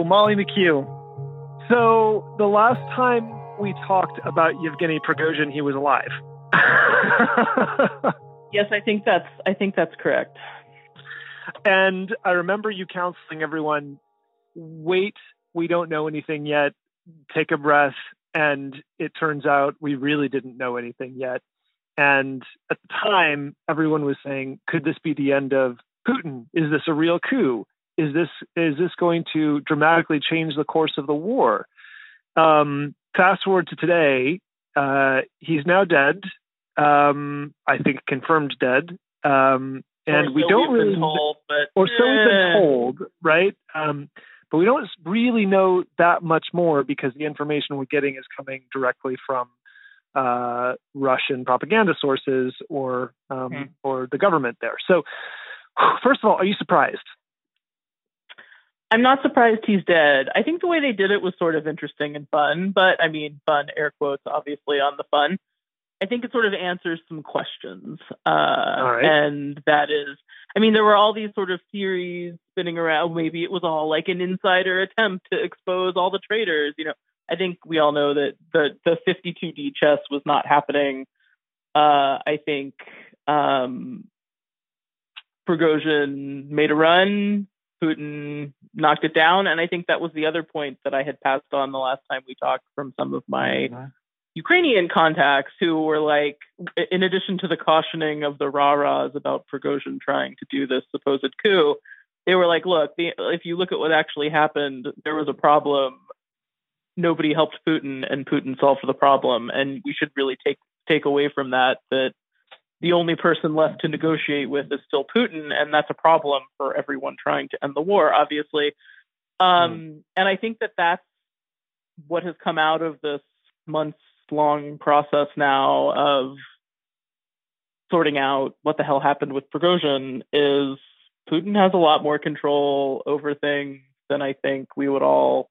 Hello, Molly McKew. So the last time we talked about Yevgeny Prigozhin, he was alive. yes, I think that's I think that's correct. And I remember you counseling everyone, wait, we don't know anything yet. Take a breath. And it turns out we really didn't know anything yet. And at the time, everyone was saying, could this be the end of Putin? Is this a real coup? Is this is this going to dramatically change the course of the war? Um, fast forward to today, uh, he's now dead. Um, I think confirmed dead. Um, and we don't really, told, but or so we've been told, right? Um, but we don't really know that much more because the information we're getting is coming directly from uh, Russian propaganda sources or um, Hmm. or the government there. So, first of all, are you surprised? I'm not surprised he's dead. I think the way they did it was sort of interesting and fun, but I mean, fun air quotes obviously on the fun. I think it sort of answers some questions. Uh, right. And that is, I mean, there were all these sort of theories spinning around. Maybe it was all like an insider attempt to expose all the traitors. You know, I think we all know that the, the 52D chess was not happening. Uh, I think um, Prigozhin made a run. Putin knocked it down. And I think that was the other point that I had passed on the last time we talked from some of my Ukrainian contacts who were like, in addition to the cautioning of the rah-rahs about Prigozhin trying to do this supposed coup, they were like, look, the, if you look at what actually happened, there was a problem. Nobody helped Putin, and Putin solved the problem. And we should really take take away from that that the only person left to negotiate with is still Putin, and that's a problem for everyone trying to end the war, obviously. Um, And I think that that's what has come out of this months long process now of sorting out what the hell happened with Prigozhin is Putin has a lot more control over things than I think we would all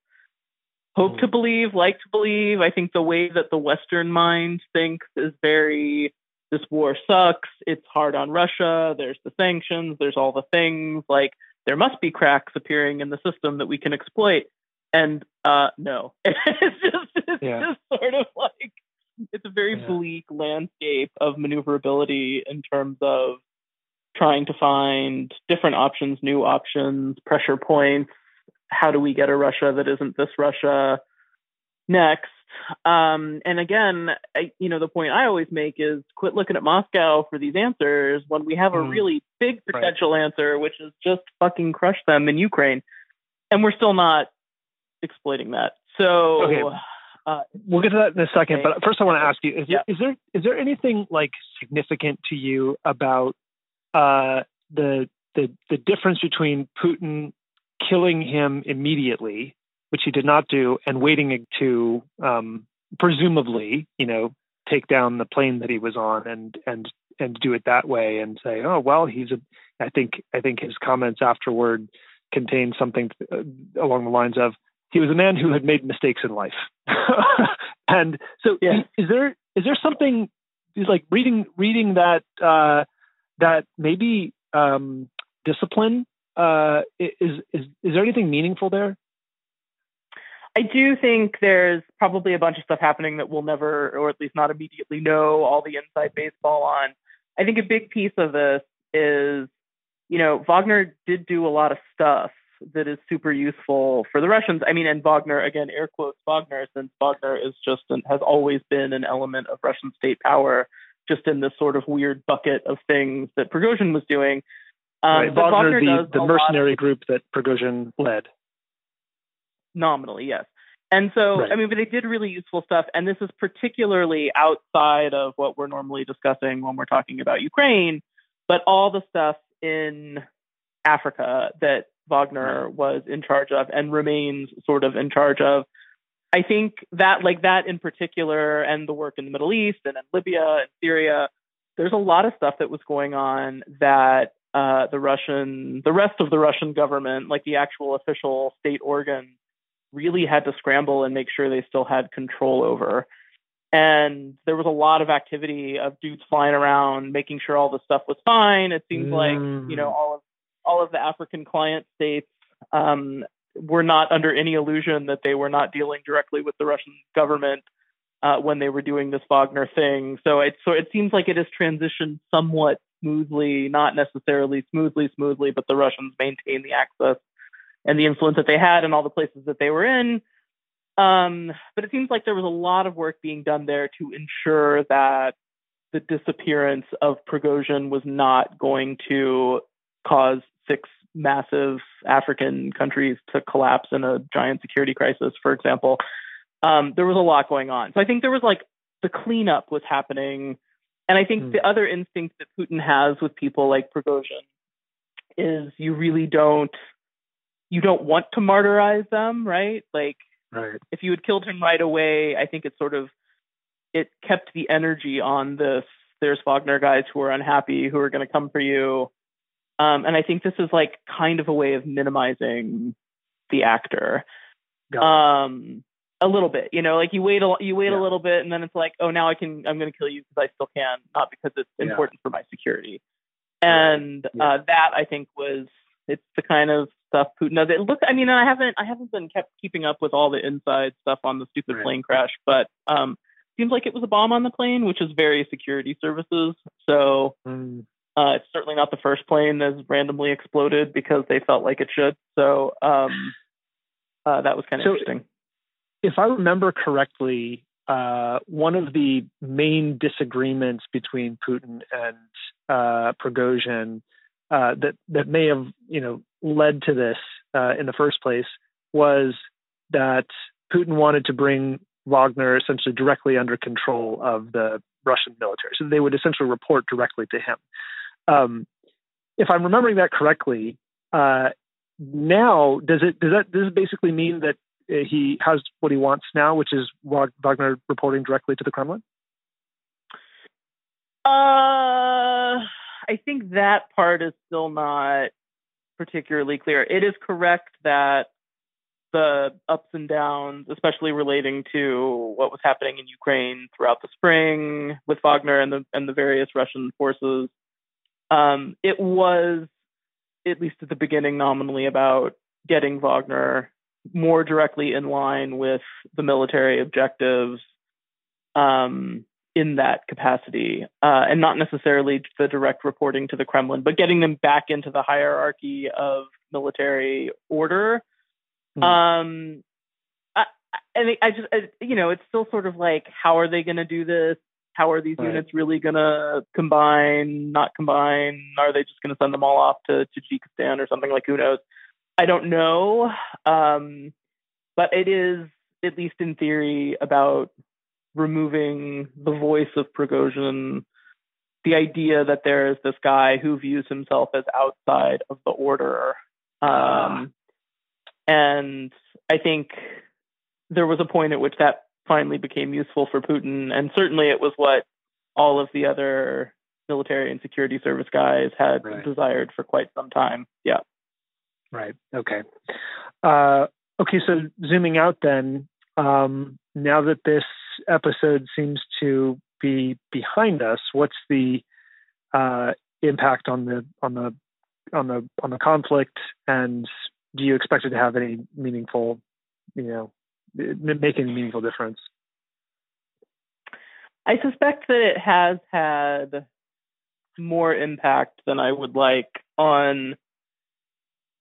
hope to believe, like to believe. I think the way that the Western mind thinks is very this war sucks. It's hard on Russia. There's the sanctions. There's all the things. Like there must be cracks appearing in the system that we can exploit. And uh, no, it's just it's Yeah. just sort of like it's a very Yeah. bleak landscape of maneuverability in terms of trying to find different options, new options, pressure points. How do we get a Russia that isn't this Russia next? Um, and again, I, you know, the point I always make is quit looking at Moscow for these answers when we have a Mm. really big Right. potential answer, which is just fucking crush them in Ukraine. And we're still not exploiting that. So, Okay. uh, We'll get to that in a second, Okay. but first I want to ask you: is, Yeah. there, is there is there anything like significant to you about uh, the the the difference between Putin killing him immediately, which he did not do, and waiting to um, presumably, you know, take down the plane that he was on and and and do it that way and say, oh well, he's a. I think I think his comments afterward contained something uh, along the lines of he was a man who had made mistakes in life. and so Yeah. is there is there something is like reading reading that uh, that maybe um, discipline uh, is is is there anything meaningful there? I do think there's probably a bunch of stuff happening that we'll never, or at least not immediately, know all the inside baseball on. I think a big piece of this is, you know, Wagner did do a lot of stuff that is super useful for the Russians. I mean, and Wagner, again, air quotes Wagner, since Wagner is just and has always been an element of Russian state power, just in this sort of weird bucket of things that Prigozhin was doing. Um, right. Wagner, Wagner the, the lot of- mercenary group that Prigozhin led. Nominally, yes. And so, Right. I mean, but they did really useful stuff. And this is particularly outside of what we're normally discussing when we're talking about Ukraine, but all the stuff in Africa that Wagner was in charge of and remains sort of in charge of. I think that, like that in particular, and the work in the Middle East and in Libya and Syria, there's a lot of stuff that was going on that uh, the Russian, the rest of the Russian government, like the actual official state organs, really had to scramble and make sure they still had control over. And there was a lot of activity of dudes flying around, making sure all the stuff was fine. It seems like you know all of all of the African client states um, were not under any illusion that they were not dealing directly with the Russian government uh, when they were doing this Wagner thing. So it so it seems like it has transitioned somewhat smoothly, not necessarily smoothly, smoothly, but the Russians maintain the access and the influence that they had in all the places that they were in. Um, but it seems like there was a lot of work being done there to ensure that the disappearance of Prigozhin was not going to cause six massive African countries to collapse in a giant security crisis, for example. Um, there was a lot going on. So I think there was like the cleanup was happening. And I think mm. the other instinct that Putin has with people like Prigozhin is you really don't you don't want to martyrize them, right? Like right. if you had killed him right away, I think it sort of it kept the energy on this. There's Wagner guys who are unhappy, who are going to come for you. Um, and I think this is like kind of a way of minimizing the actor. Um, a little bit, you know, like you wait a you wait yeah. a little bit, and then it's like, oh, now I can I'm going to kill you because I still can, not because it's yeah. important for my security. And yeah. uh, that I think was it's the kind of stuff Putin does. It looks, I mean, I haven't I haven't been kept keeping up with all the inside stuff on the stupid right. plane crash, but um, seems like it was a bomb on the plane, which is very security services. So. Mm. Uh, it's certainly not the first plane that's randomly exploded because they felt like it should. So um, uh, that was kind of so interesting if I remember correctly, uh, one of the main disagreements between Putin and uh, Prigozhin uh, that that may have you know led to this uh, in the first place was that Putin wanted to bring Wagner essentially directly under control of the Russian military, so they would essentially report directly to him. Um, if I'm remembering that correctly, uh, now does it does that does it basically mean that uh, he has what he wants now, which is Wagner reporting directly to the Kremlin? Uh, I think that part is still not particularly clear. It is correct that the ups and downs, especially relating to what was happening in Ukraine throughout the spring with Wagner and the and the various Russian forces, um, it was at least at the beginning nominally about getting Wagner more directly in line with the military objectives um, in that capacity, uh, and not necessarily the direct reporting to the Kremlin, but getting them back into the hierarchy of military order. Mm. Um, I, I, I just, I, you know, it's still sort of like, how are they going to do this? How are these right. units really going to combine, not combine? Are they just going to send them all off to Tajikistan or something like who knows? I don't know, um, but it is at least in theory about removing the voice of Prigozhin. The idea that there is this guy who views himself as outside of the order, um, and I think there was a point at which that finally became useful for Putin, and certainly it was what all of the other military and security service guys had right. desired for quite some time. Yeah. Right. Okay. Uh, okay. So zooming out, then, um, now that this episode seems to be behind us, what's the uh, impact on the on the on the on the conflict, and do you expect it to have any meaningful, you know, make any meaningful difference? I suspect that it has had more impact than I would like on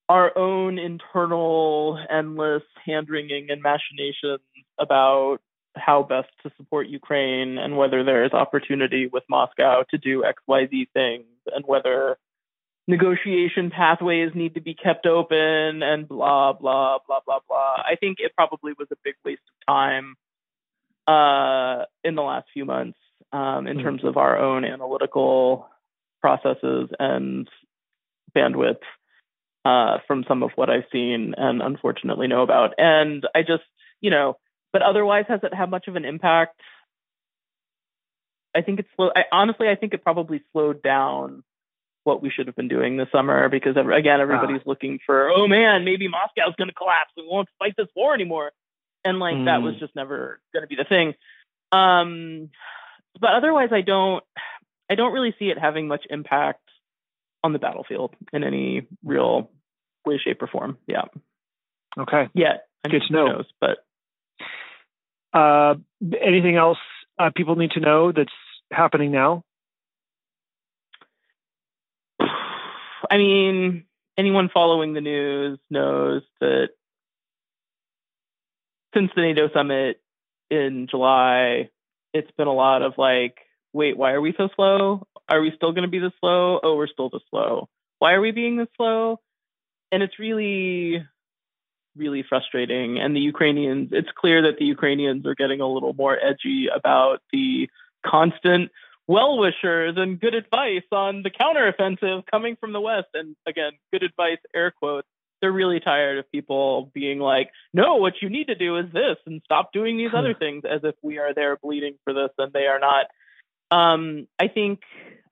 our own internal endless hand wringing and machinations about how best to support Ukraine and whether there is opportunity with Moscow to do XYZ things and whether negotiation pathways need to be kept open and blah, blah, blah, blah, blah. I think it probably was a big waste of time uh, in the last few months um, in mm-hmm. terms of our own analytical processes and bandwidth uh, from some of what I've seen and unfortunately know about. And I just, you know, but otherwise, has it had much of an impact? I think it's slow. I, honestly, I think it probably slowed down what we should have been doing this summer because again, everybody's ah. looking for, oh man, maybe Moscow's going to collapse. We won't fight this war anymore. And like mm. that was hmm. just never going to be the thing. Um, but otherwise, I don't, I don't really see it having much impact on the battlefield in any real way, shape, or form. Yeah. Okay. Yeah. I Good to know. Knows, but uh, anything else uh, people need to know that's happening now? I mean, anyone following the news knows that since the NATO summit in July, it's been a lot of like, wait, why are we so slow? Are we still going to be this slow? Oh, we're still this slow. Why are we being this slow? And it's really, really frustrating. And the Ukrainians, it's clear that the Ukrainians are getting a little more edgy about the constant well wishers and good advice on the counteroffensive coming from the West. And again, good advice, air quotes. They're really tired of people being like, no, what you need to do is this and stop doing these other things as if we are there bleeding for this and they are not. Um, I think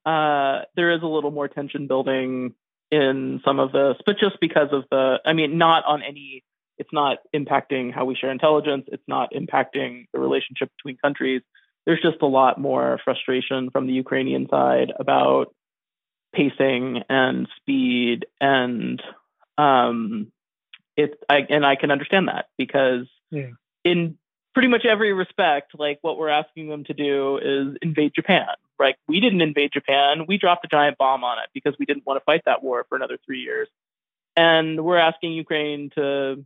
uh, there is a little more tension building in some of this, but just because of the, I mean, not on any, it's not impacting how we share intelligence. It's not impacting the relationship between countries there's just a lot more frustration from the Ukrainian side about pacing and speed and um it I and I can understand that because yeah. in pretty much every respect like what we're asking them to do is invade Japan right we didn't invade Japan we dropped a giant bomb on it because we didn't want to fight that war for another 3 years and we're asking Ukraine to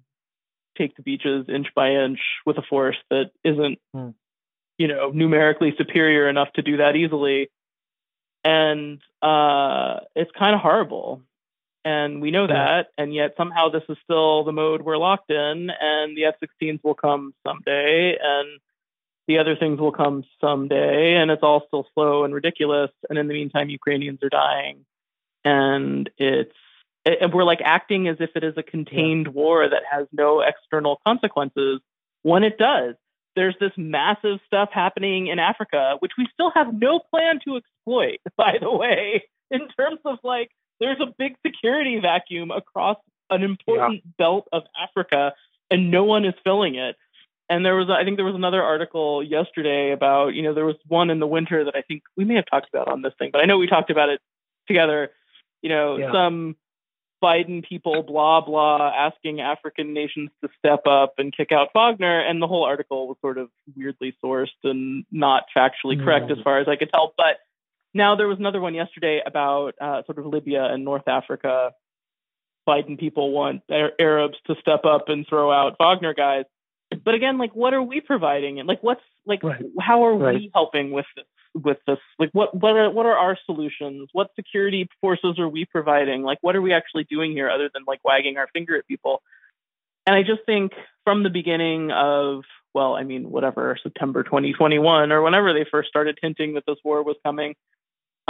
take the beaches inch by inch with a force that isn't hmm you know, numerically superior enough to do that easily. And uh, it's kind of horrible. And we know that. And yet somehow this is still the mode we're locked in. And the F 16s will come someday. And the other things will come someday. And it's all still slow and ridiculous. And in the meantime, Ukrainians are dying. And it's, and we're like acting as if it is a contained yeah. war that has no external consequences when it does there's this massive stuff happening in Africa, which we still have no plan to exploit, by the way, in terms of like, there's a big security vacuum across an important yeah. belt of Africa, and no one is filling it. And there was, I think there was another article yesterday about, you know, there was one in the winter that I think we may have talked about on this thing, but I know we talked about it together. You know, yeah. some Biden people, blah, blah, asking African nations to step up and kick out Wagner. And the whole article was sort of weirdly sourced and not factually correct mm. as far as I could tell. But now there was another one yesterday about uh, sort of Libya and North Africa. Biden people want Arabs to step up and throw out Wagner guys. But again, like, what are we providing? And like, what's like, right. how are right. we helping with this? with this like what what are what are our solutions what security forces are we providing like what are we actually doing here other than like wagging our finger at people and i just think from the beginning of well i mean whatever september 2021 or whenever they first started hinting that this war was coming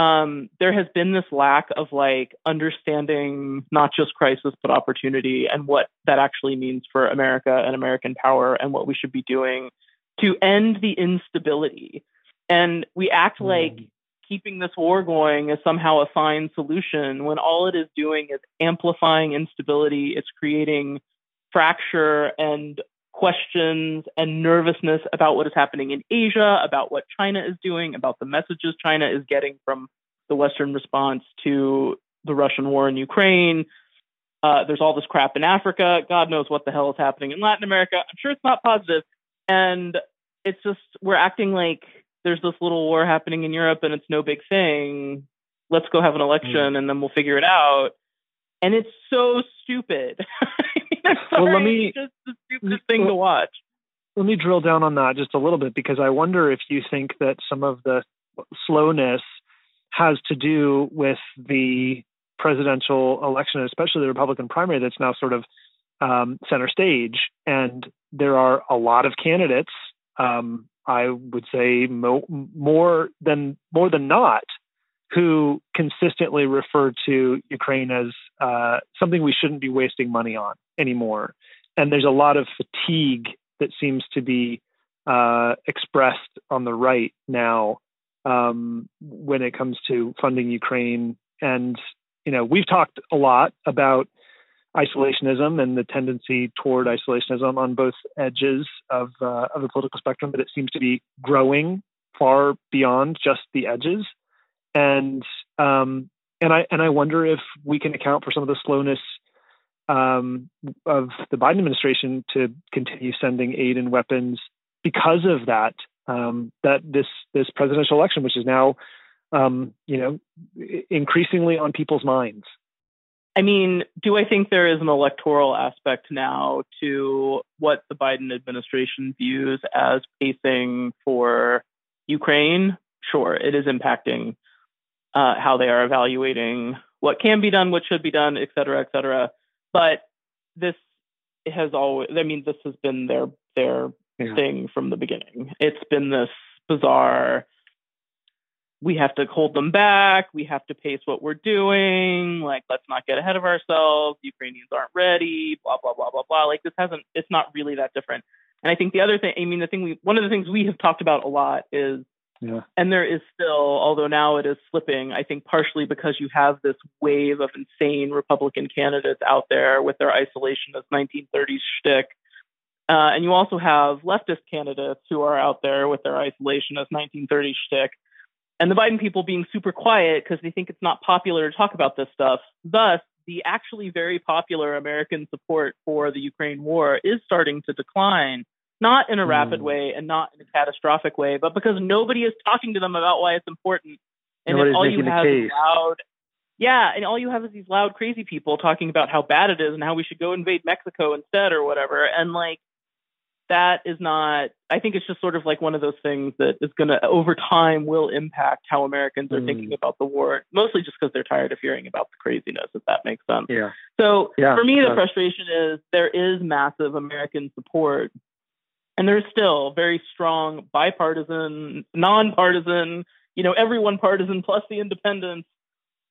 um, there has been this lack of like understanding not just crisis but opportunity and what that actually means for america and american power and what we should be doing to end the instability and we act mm. like keeping this war going is somehow a fine solution when all it is doing is amplifying instability. It's creating fracture and questions and nervousness about what is happening in Asia, about what China is doing, about the messages China is getting from the Western response to the Russian war in Ukraine. Uh, there's all this crap in Africa. God knows what the hell is happening in Latin America. I'm sure it's not positive. And it's just, we're acting like there's this little war happening in Europe and it's no big thing. Let's go have an election mm. and then we'll figure it out. And it's so stupid. sorry, well, let me, it's just the stupidest thing well, to watch. Let me drill down on that just a little bit because I wonder if you think that some of the slowness has to do with the presidential election, especially the Republican primary that's now sort of um, center stage. And there are a lot of candidates um, I would say mo- more than more than not, who consistently refer to Ukraine as uh, something we shouldn't be wasting money on anymore. And there's a lot of fatigue that seems to be uh, expressed on the right now um, when it comes to funding Ukraine. And you know, we've talked a lot about isolationism and the tendency toward isolationism on both edges of uh, of the political spectrum, but it seems to be growing far beyond just the edges. And um, and I and I wonder if we can account for some of the slowness um, of the Biden administration to continue sending aid and weapons because of that. Um, that this this presidential election, which is now, um, you know, increasingly on people's minds. I mean, do I think there is an electoral aspect now to what the Biden administration views as pacing for Ukraine? Sure, it is impacting uh, how they are evaluating what can be done, what should be done, et cetera, et cetera. But this has always, I mean, this has been their their yeah. thing from the beginning. It's been this bizarre. We have to hold them back. We have to pace what we're doing. Like, let's not get ahead of ourselves. Ukrainians aren't ready. Blah blah blah blah blah. Like, this hasn't. It's not really that different. And I think the other thing, I mean, the thing we, one of the things we have talked about a lot is yeah. And there is still, although now it is slipping, I think partially because you have this wave of insane Republican candidates out there with their isolationist 1930s shtick. Uh, and you also have leftist candidates who are out there with their isolationist 1930s shtick. And the Biden people being super quiet because they think it's not popular to talk about this stuff. Thus, the actually very popular American support for the Ukraine war is starting to decline not in a rapid mm. way and not in a catastrophic way, but because nobody is talking to them about why it's important. And all you have is loud, yeah, and all you have is these loud, crazy people talking about how bad it is and how we should go invade Mexico instead or whatever. And like, that is not, I think it's just sort of like one of those things that is going to, over time, will impact how Americans are mm. thinking about the war, mostly just because they're tired of hearing about the craziness, if that makes sense. Yeah. So yeah, for me, the frustration is there is massive American support and there's still very strong bipartisan, nonpartisan, you know, everyone partisan plus the independents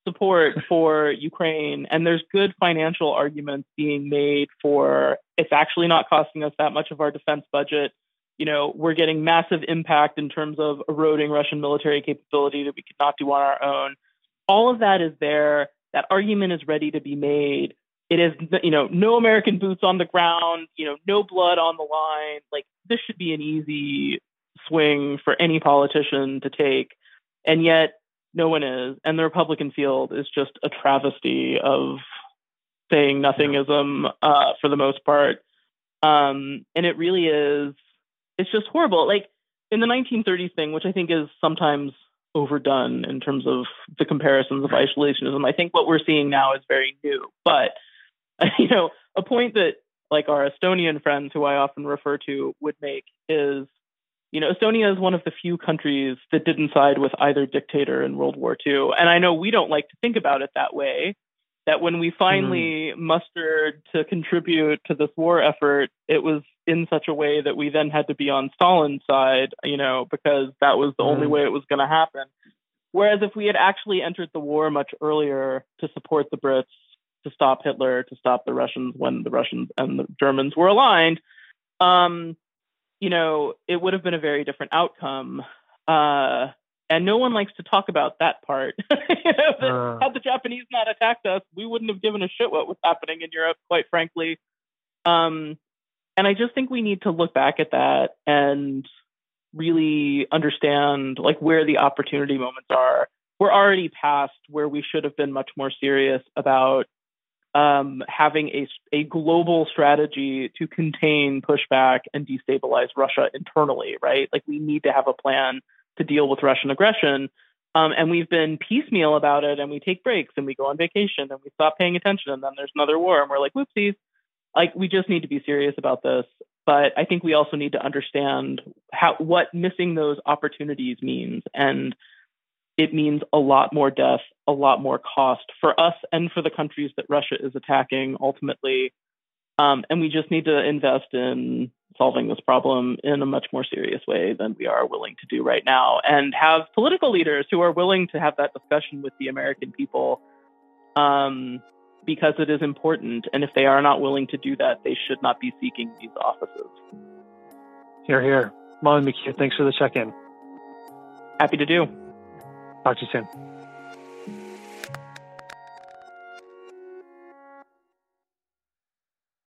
support for Ukraine. And there's good financial arguments being made for it's actually not costing us that much of our defense budget. You know, we're getting massive impact in terms of eroding Russian military capability that we could not do on our own. All of that is there. That argument is ready to be made it is you know no american boots on the ground you know no blood on the line like this should be an easy swing for any politician to take and yet no one is and the republican field is just a travesty of saying nothingism uh, for the most part. Um, and it really is it's just horrible. Like in the 1930s thing which i think is sometimes overdone in terms of the comparisons of isolationism i think what we're seeing now is very new. But you know, a point that like our Estonian friends who I often refer to would make is, you know, Estonia is one of the few countries that didn't side with either dictator in World War II. And I know we don't like to think about it that way. That when we finally mm. mustered to contribute to this war effort, it was in such a way that we then had to be on Stalin's side, you know, because that was the mm. only way it was going to happen. Whereas if we had actually entered the war much earlier to support the Brits, to stop Hitler, to stop the Russians when the Russians and the Germans were aligned, um, you know, it would have been a very different outcome. Uh, and no one likes to talk about that part. you know, uh, had the Japanese not attacked us, we wouldn't have given a shit what was happening in Europe, quite frankly. Um, and I just think we need to look back at that and really understand like where the opportunity moments are. We're already past where we should have been much more serious about um, having a, a global strategy to contain pushback and destabilize Russia internally, right? Like we need to have a plan to deal with Russian aggression. Um, and we've been piecemeal about it and we take breaks and we go on vacation and we stop paying attention and then there's another war and we're like, whoopsies. Like we just need to be serious about this. But I think we also need to understand how what missing those opportunities means. And it means a lot more death, a lot more cost for us and for the countries that Russia is attacking ultimately. Um, and we just need to invest in solving this problem in a much more serious way than we are willing to do right now and have political leaders who are willing to have that discussion with the American people um, because it is important. And if they are not willing to do that, they should not be seeking these offices. Here, here. Molly McKew, thanks for the check in. Happy to do. Talk to you soon.